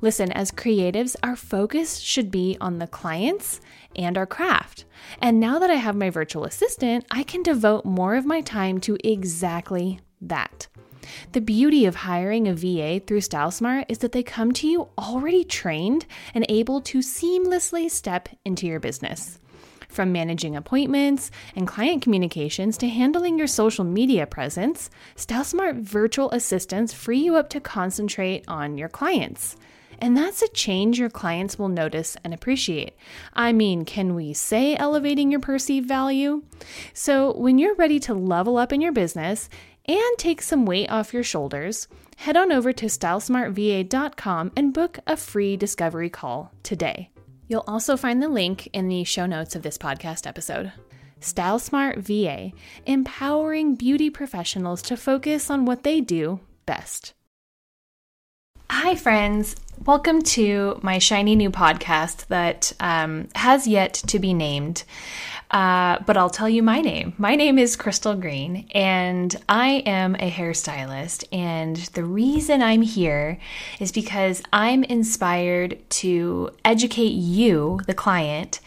Listen, as creatives, our focus should be on the clients and our craft. And now that I have my virtual assistant, I can devote more of my time to exactly that. The beauty of hiring a VA through StyleSmart is that they come to you already trained and able to seamlessly step into your business. From managing appointments and client communications to handling your social media presence, StyleSmart virtual assistants free you up to concentrate on your clients. And that's a change your clients will notice and appreciate. I mean, can we say elevating your perceived value? So, when you're ready to level up in your business and take some weight off your shoulders, head on over to stylesmartva.com and book a free discovery call today. You'll also find the link in the show notes of this podcast episode. Style Smart VA, empowering beauty professionals to focus on what they do best. Hi, friends. Welcome to my shiny new podcast that um, has yet to be named. Uh, but I'll tell you my name. My name is Crystal Green, and I am a hairstylist. And the reason I'm here is because I'm inspired to educate you, the client,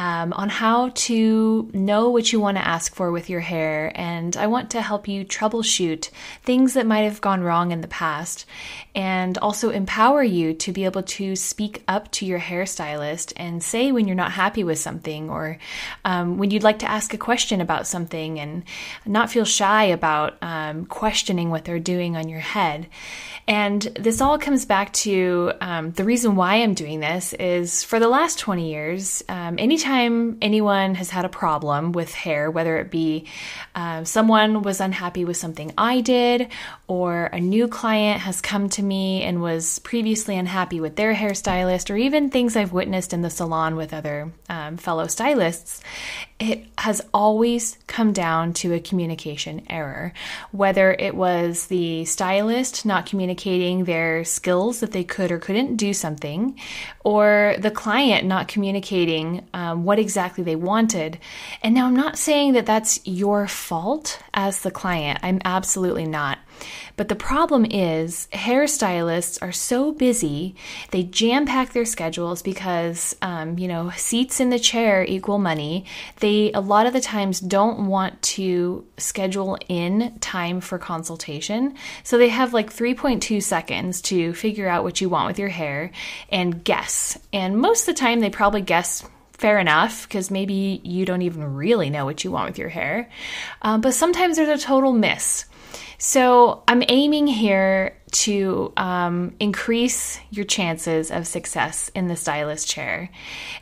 um, on how to know what you want to ask for with your hair. And I want to help you troubleshoot things that might have gone wrong in the past and also empower you to be able to speak up to your hairstylist and say when you're not happy with something or um, when you'd like to ask a question about something and not feel shy about um, questioning what they're doing on your head. And this all comes back to um, the reason why I'm doing this is for the last 20 years, um, anytime anyone has had a problem with hair, whether it be uh, someone was unhappy with something I did, or a new client has come to me and was previously unhappy with their hairstylist, or even things I've witnessed in the salon with other um, fellow stylists, it has always come down to a communication error. Whether it was the stylist not communicating their skills that they could or couldn't do something, or the client not communicating um, what exactly they wanted. And now I'm not saying that that's your fault as the client, I'm absolutely not. But the problem is, hairstylists are so busy, they jam pack their schedules because, um, you know, seats in the chair equal money. They, a lot of the times, don't want to schedule in time for consultation. So they have like 3.2 seconds to figure out what you want with your hair and guess. And most of the time, they probably guess fair enough because maybe you don't even really know what you want with your hair. Um, but sometimes there's a total miss. So I'm aiming here to um, increase your chances of success in the stylist chair.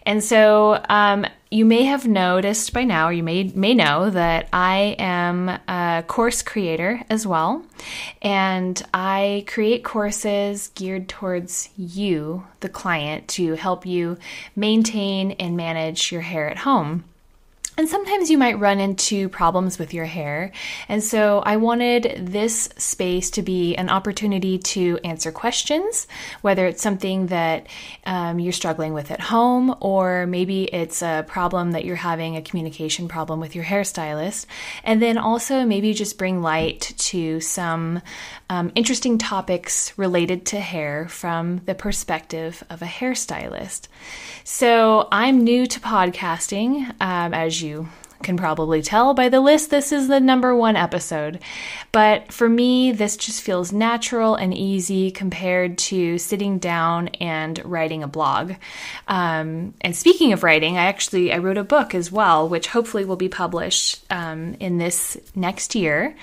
And so um, you may have noticed by now, or you may, may know that I am a course creator as well. And I create courses geared towards you, the client, to help you maintain and manage your hair at home. And sometimes you might run into problems with your hair. And so I wanted this space to be an opportunity to answer questions, whether it's something that um, you're struggling with at home, or maybe it's a problem that you're having a communication problem with your hairstylist. And then also maybe just bring light to some um, interesting topics related to hair from the perspective of a hairstylist. So I'm new to podcasting, um, as you you can probably tell by the list, this is the number one episode. But for me, this just feels natural and easy compared to sitting down and writing a blog. Um, and speaking of writing, I actually I wrote a book as well, which hopefully will be published um, in this next year.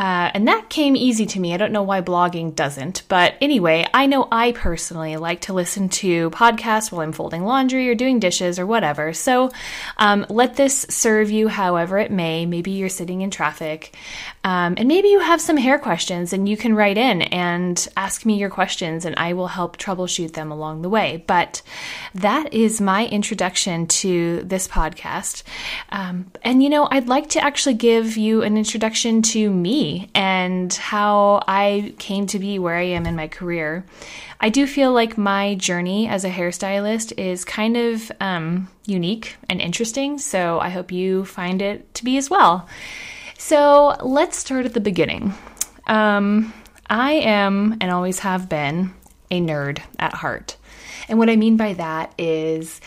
Uh, and that came easy to me. I don't know why blogging doesn't. But anyway, I know I personally like to listen to podcasts while I'm folding laundry or doing dishes or whatever. So um, let this serve you however it may. Maybe you're sitting in traffic. Um, and maybe you have some hair questions and you can write in and ask me your questions and I will help troubleshoot them along the way. But that is my introduction to this podcast. Um, and you know, I'd like to actually give you an introduction to me and how I came to be where I am in my career. I do feel like my journey as a hairstylist is kind of um, unique and interesting, so I hope find it to be as well. So let's start at the beginning. Um, I am and always have been a nerd at heart. And what I mean by that is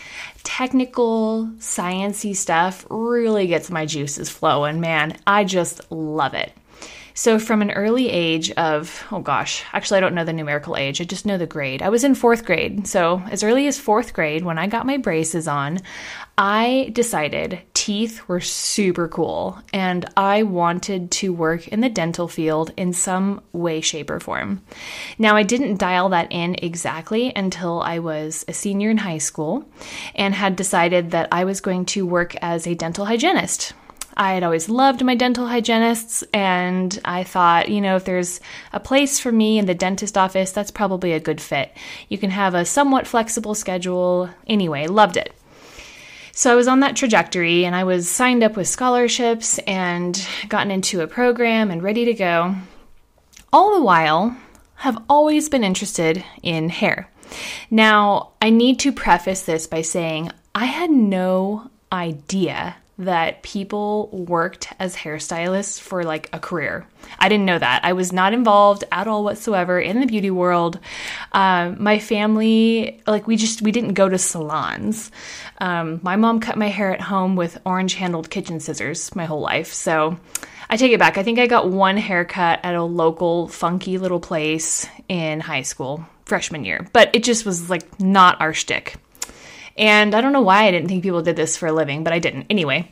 technical, sciency stuff really gets my juices flowing, man. I just love it. So, from an early age of, oh gosh, actually, I don't know the numerical age, I just know the grade. I was in fourth grade. So, as early as fourth grade, when I got my braces on, I decided teeth were super cool and I wanted to work in the dental field in some way, shape, or form. Now, I didn't dial that in exactly until I was a senior in high school and had decided that I was going to work as a dental hygienist. I had always loved my dental hygienists, and I thought, you know, if there's a place for me in the dentist office, that's probably a good fit. You can have a somewhat flexible schedule. Anyway, loved it. So I was on that trajectory and I was signed up with scholarships and gotten into a program and ready to go. All the while, have always been interested in hair. Now, I need to preface this by saying I had no idea that people worked as hairstylists for like a career. I didn't know that. I was not involved at all whatsoever in the beauty world. Um, my family, like, we just we didn't go to salons. Um, my mom cut my hair at home with orange handled kitchen scissors my whole life. So I take it back. I think I got one haircut at a local funky little place in high school freshman year, but it just was like not our shtick. And I don't know why I didn't think people did this for a living, but I didn't. Anyway,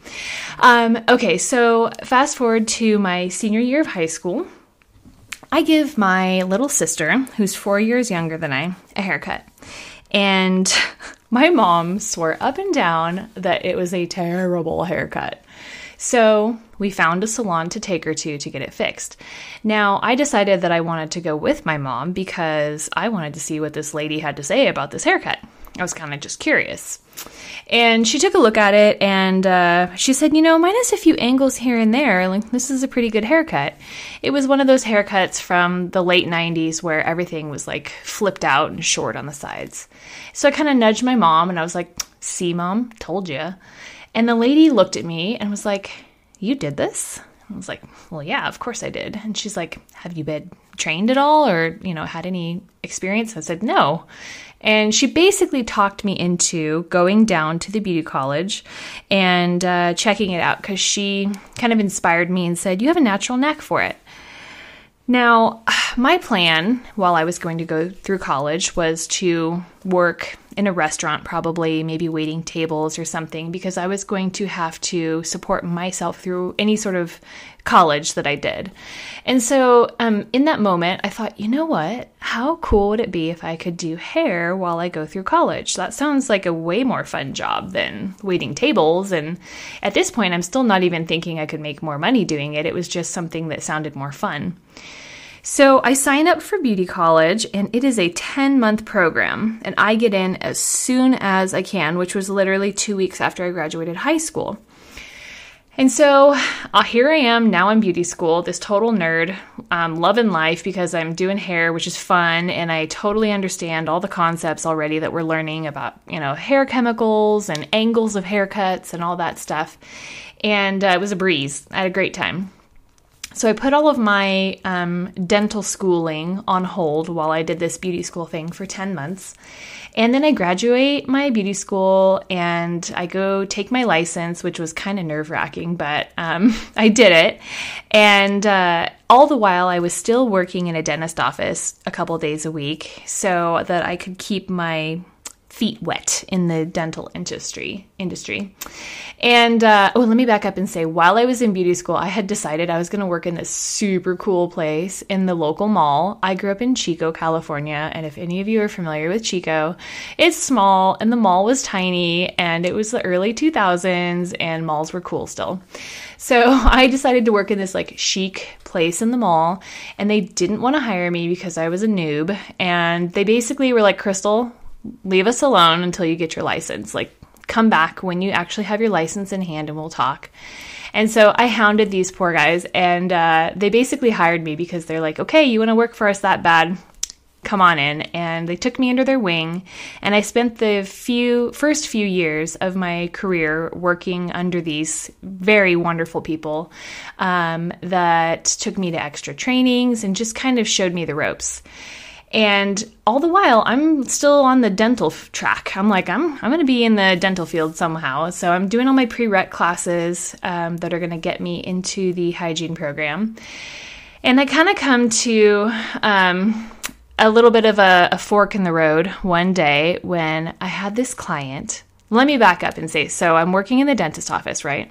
um, okay, so fast forward to my senior year of high school. I give my little sister, who's four years younger than I, a haircut. And my mom swore up and down that it was a terrible haircut. So we found a salon to take her to to get it fixed. Now, I decided that I wanted to go with my mom because I wanted to see what this lady had to say about this haircut. I was kind of just curious. And she took a look at it and uh, she said, you know, minus a few angles here and there, like this is a pretty good haircut. It was one of those haircuts from the late 90s where everything was like flipped out and short on the sides. So I kind of nudged my mom and I was like, see, mom, told you. And the lady looked at me and was like, you did this? I was like, well, yeah, of course I did. And she's like, have you been trained at all or, you know, had any experience? I said, no. And she basically talked me into going down to the beauty college and uh, checking it out because she kind of inspired me and said, You have a natural knack for it. Now, my plan while I was going to go through college was to work in a restaurant, probably maybe waiting tables or something, because I was going to have to support myself through any sort of college that I did. And so, um, in that moment, I thought, you know what? How cool would it be if I could do hair while I go through college? That sounds like a way more fun job than waiting tables. And at this point, I'm still not even thinking I could make more money doing it. It was just something that sounded more fun. So I sign up for beauty college, and it is a 10 month program, and I get in as soon as I can, which was literally two weeks after I graduated high school. And so uh, here I am now in beauty school, this total nerd, um, loving life because I'm doing hair, which is fun, and I totally understand all the concepts already that we're learning about, you know, hair chemicals and angles of haircuts and all that stuff. And uh, it was a breeze. I had a great time. So I put all of my um, dental schooling on hold while I did this beauty school thing for 10 months. And then I graduate my beauty school and I go take my license, which was kind of nerve wracking, but um, I did it. And uh, all the while, I was still working in a dentist office a couple days a week so that I could keep my feet wet in the dental industry industry and uh, oh let me back up and say while i was in beauty school i had decided i was going to work in this super cool place in the local mall i grew up in chico california and if any of you are familiar with chico it's small and the mall was tiny and it was the early 2000s and malls were cool still so I decided to work in this like chic place in the mall, and they didn't want to hire me because I was a noob. And they basically were like, Crystal, leave us alone until you get your license. Like, come back when you actually have your license in hand and we'll talk. And so I hounded these poor guys, and uh, they basically hired me because they're like, okay, you want to work for us that bad? Come on in. And they took me under their wing, and I spent the few first few years of my career working under these very wonderful people um, that took me to extra trainings and just kind of showed me the ropes. And all the while, I'm still on the dental f- track. I'm like, I'm, I'm going to be in the dental field somehow. So I'm doing all my prereq classes um, that are going to get me into the hygiene program. And I kind of come to um, a little bit of a, a fork in the road one day when I had this client. Let me back up and say so I'm working in the dentist office, right?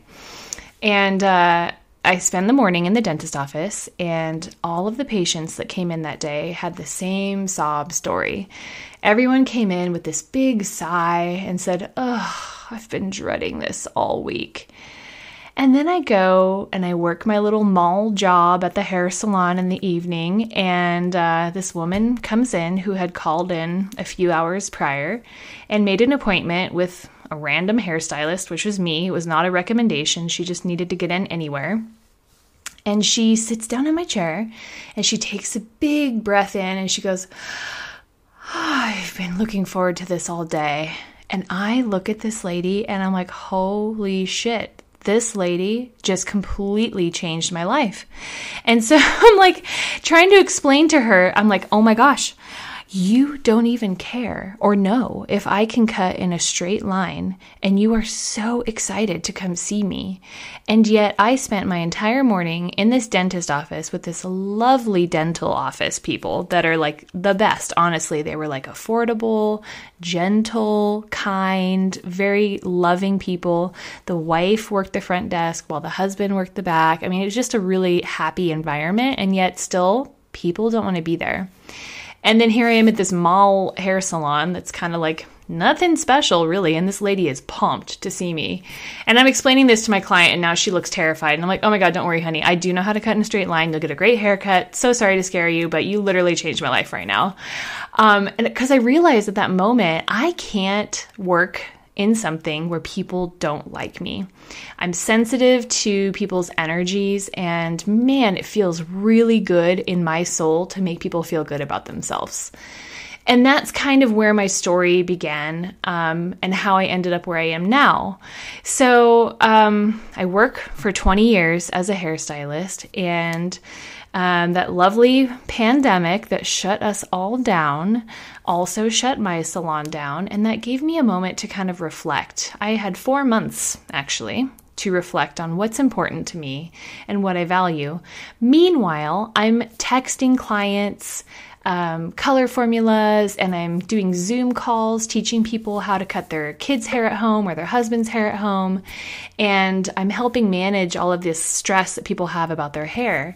And uh, I spend the morning in the dentist office, and all of the patients that came in that day had the same sob story. Everyone came in with this big sigh and said, Oh, I've been dreading this all week. And then I go and I work my little mall job at the hair salon in the evening. And uh, this woman comes in who had called in a few hours prior and made an appointment with a random hairstylist, which was me. It was not a recommendation. She just needed to get in anywhere. And she sits down in my chair and she takes a big breath in and she goes, I've been looking forward to this all day. And I look at this lady and I'm like, holy shit, this lady just completely changed my life. And so I'm like trying to explain to her, I'm like, oh my gosh, you don't even care or know if I can cut in a straight line, and you are so excited to come see me. And yet, I spent my entire morning in this dentist office with this lovely dental office people that are like the best. Honestly, they were like affordable, gentle, kind, very loving people. The wife worked the front desk while the husband worked the back. I mean, it was just a really happy environment, and yet, still, people don't want to be there. And then here I am at this mall hair salon that's kind of like nothing special really and this lady is pumped to see me. And i'm explaining this to my client and now she looks terrified. And i'm like oh my god don't worry honey. I do know how to cut in a straight line. You'll get a great haircut. So sorry to scare you but you literally changed my life right now. Um, and because i realized at that moment i can't work in something where people don't like me. I'm sensitive to people's energies, and man, it feels really good in my soul to make people feel good about themselves. And that's kind of where my story began um, and how I ended up where I am now. So um, I work for 20 years as a hairstylist, and um, that lovely pandemic that shut us all down also shut my salon down, and that gave me a moment to kind of reflect. I had four months, actually, to reflect on what's important to me and what I value. Meanwhile, I'm texting clients um, color formulas and I'm doing Zoom calls teaching people how to cut their kids' hair at home or their husband's hair at home. And I'm helping manage all of this stress that people have about their hair.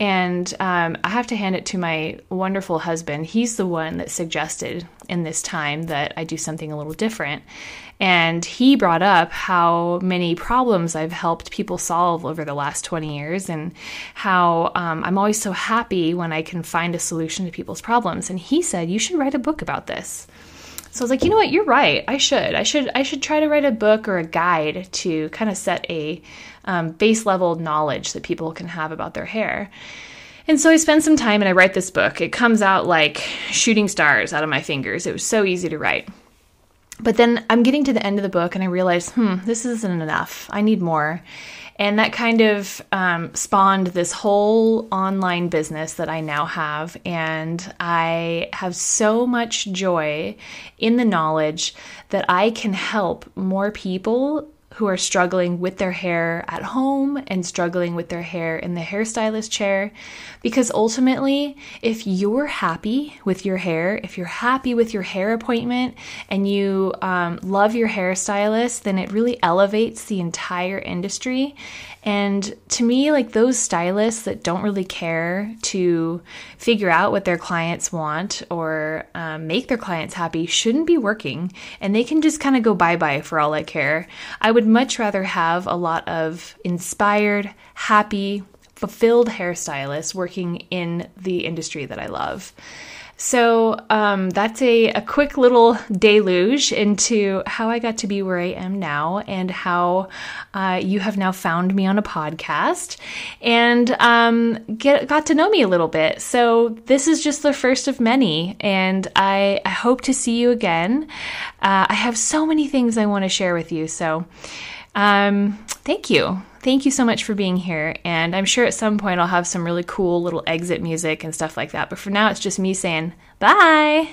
And um, I have to hand it to my wonderful husband. He's the one that suggested in this time that I do something a little different. And he brought up how many problems I've helped people solve over the last 20 years and how um, I'm always so happy when I can find a solution to people's problems. And he said, You should write a book about this. So I was like, you know what, you're right. I should. I should. I should try to write a book or a guide to kind of set a um, base level knowledge that people can have about their hair. And so I spend some time and I write this book. It comes out like shooting stars out of my fingers. It was so easy to write. But then I'm getting to the end of the book and I realize, hmm, this isn't enough. I need more. And that kind of um, spawned this whole online business that I now have. And I have so much joy in the knowledge that I can help more people who are struggling with their hair at home and struggling with their hair in the hairstylist chair. Because ultimately, if you're happy with your hair, if you're happy with your hair appointment, and you um, love your hairstylist, then it really elevates the entire industry. And to me, like those stylists that don't really care to figure out what their clients want or um, make their clients happy shouldn't be working. And they can just kind of go bye bye for all I care. I would much rather have a lot of inspired, happy, fulfilled hairstylists working in the industry that I love. So um, that's a, a quick little deluge into how I got to be where I am now and how uh, you have now found me on a podcast and um, get, got to know me a little bit. So this is just the first of many, and I, I hope to see you again. Uh, I have so many things I want to share with you. So um, thank you thank you so much for being here. And I'm sure at some point I'll have some really cool little exit music and stuff like that. But for now, it's just me saying bye.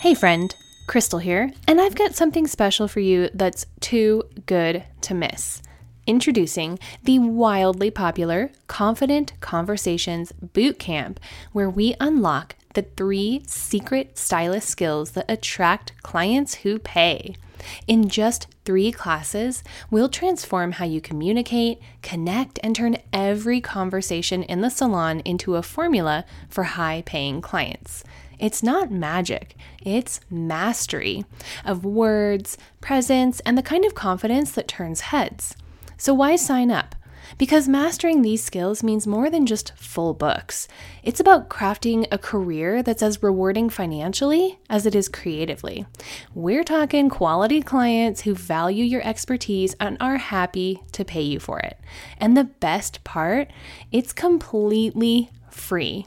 Hey, friend, Crystal here, and I've got something special for you that's too good to miss. Introducing the wildly popular Confident Conversations Boot Camp, where we unlock the three secret stylist skills that attract clients who pay. In just three classes, we'll transform how you communicate, connect, and turn every conversation in the salon into a formula for high paying clients. It's not magic, it's mastery of words, presence, and the kind of confidence that turns heads. So, why sign up? Because mastering these skills means more than just full books. It's about crafting a career that's as rewarding financially as it is creatively. We're talking quality clients who value your expertise and are happy to pay you for it. And the best part, it's completely free.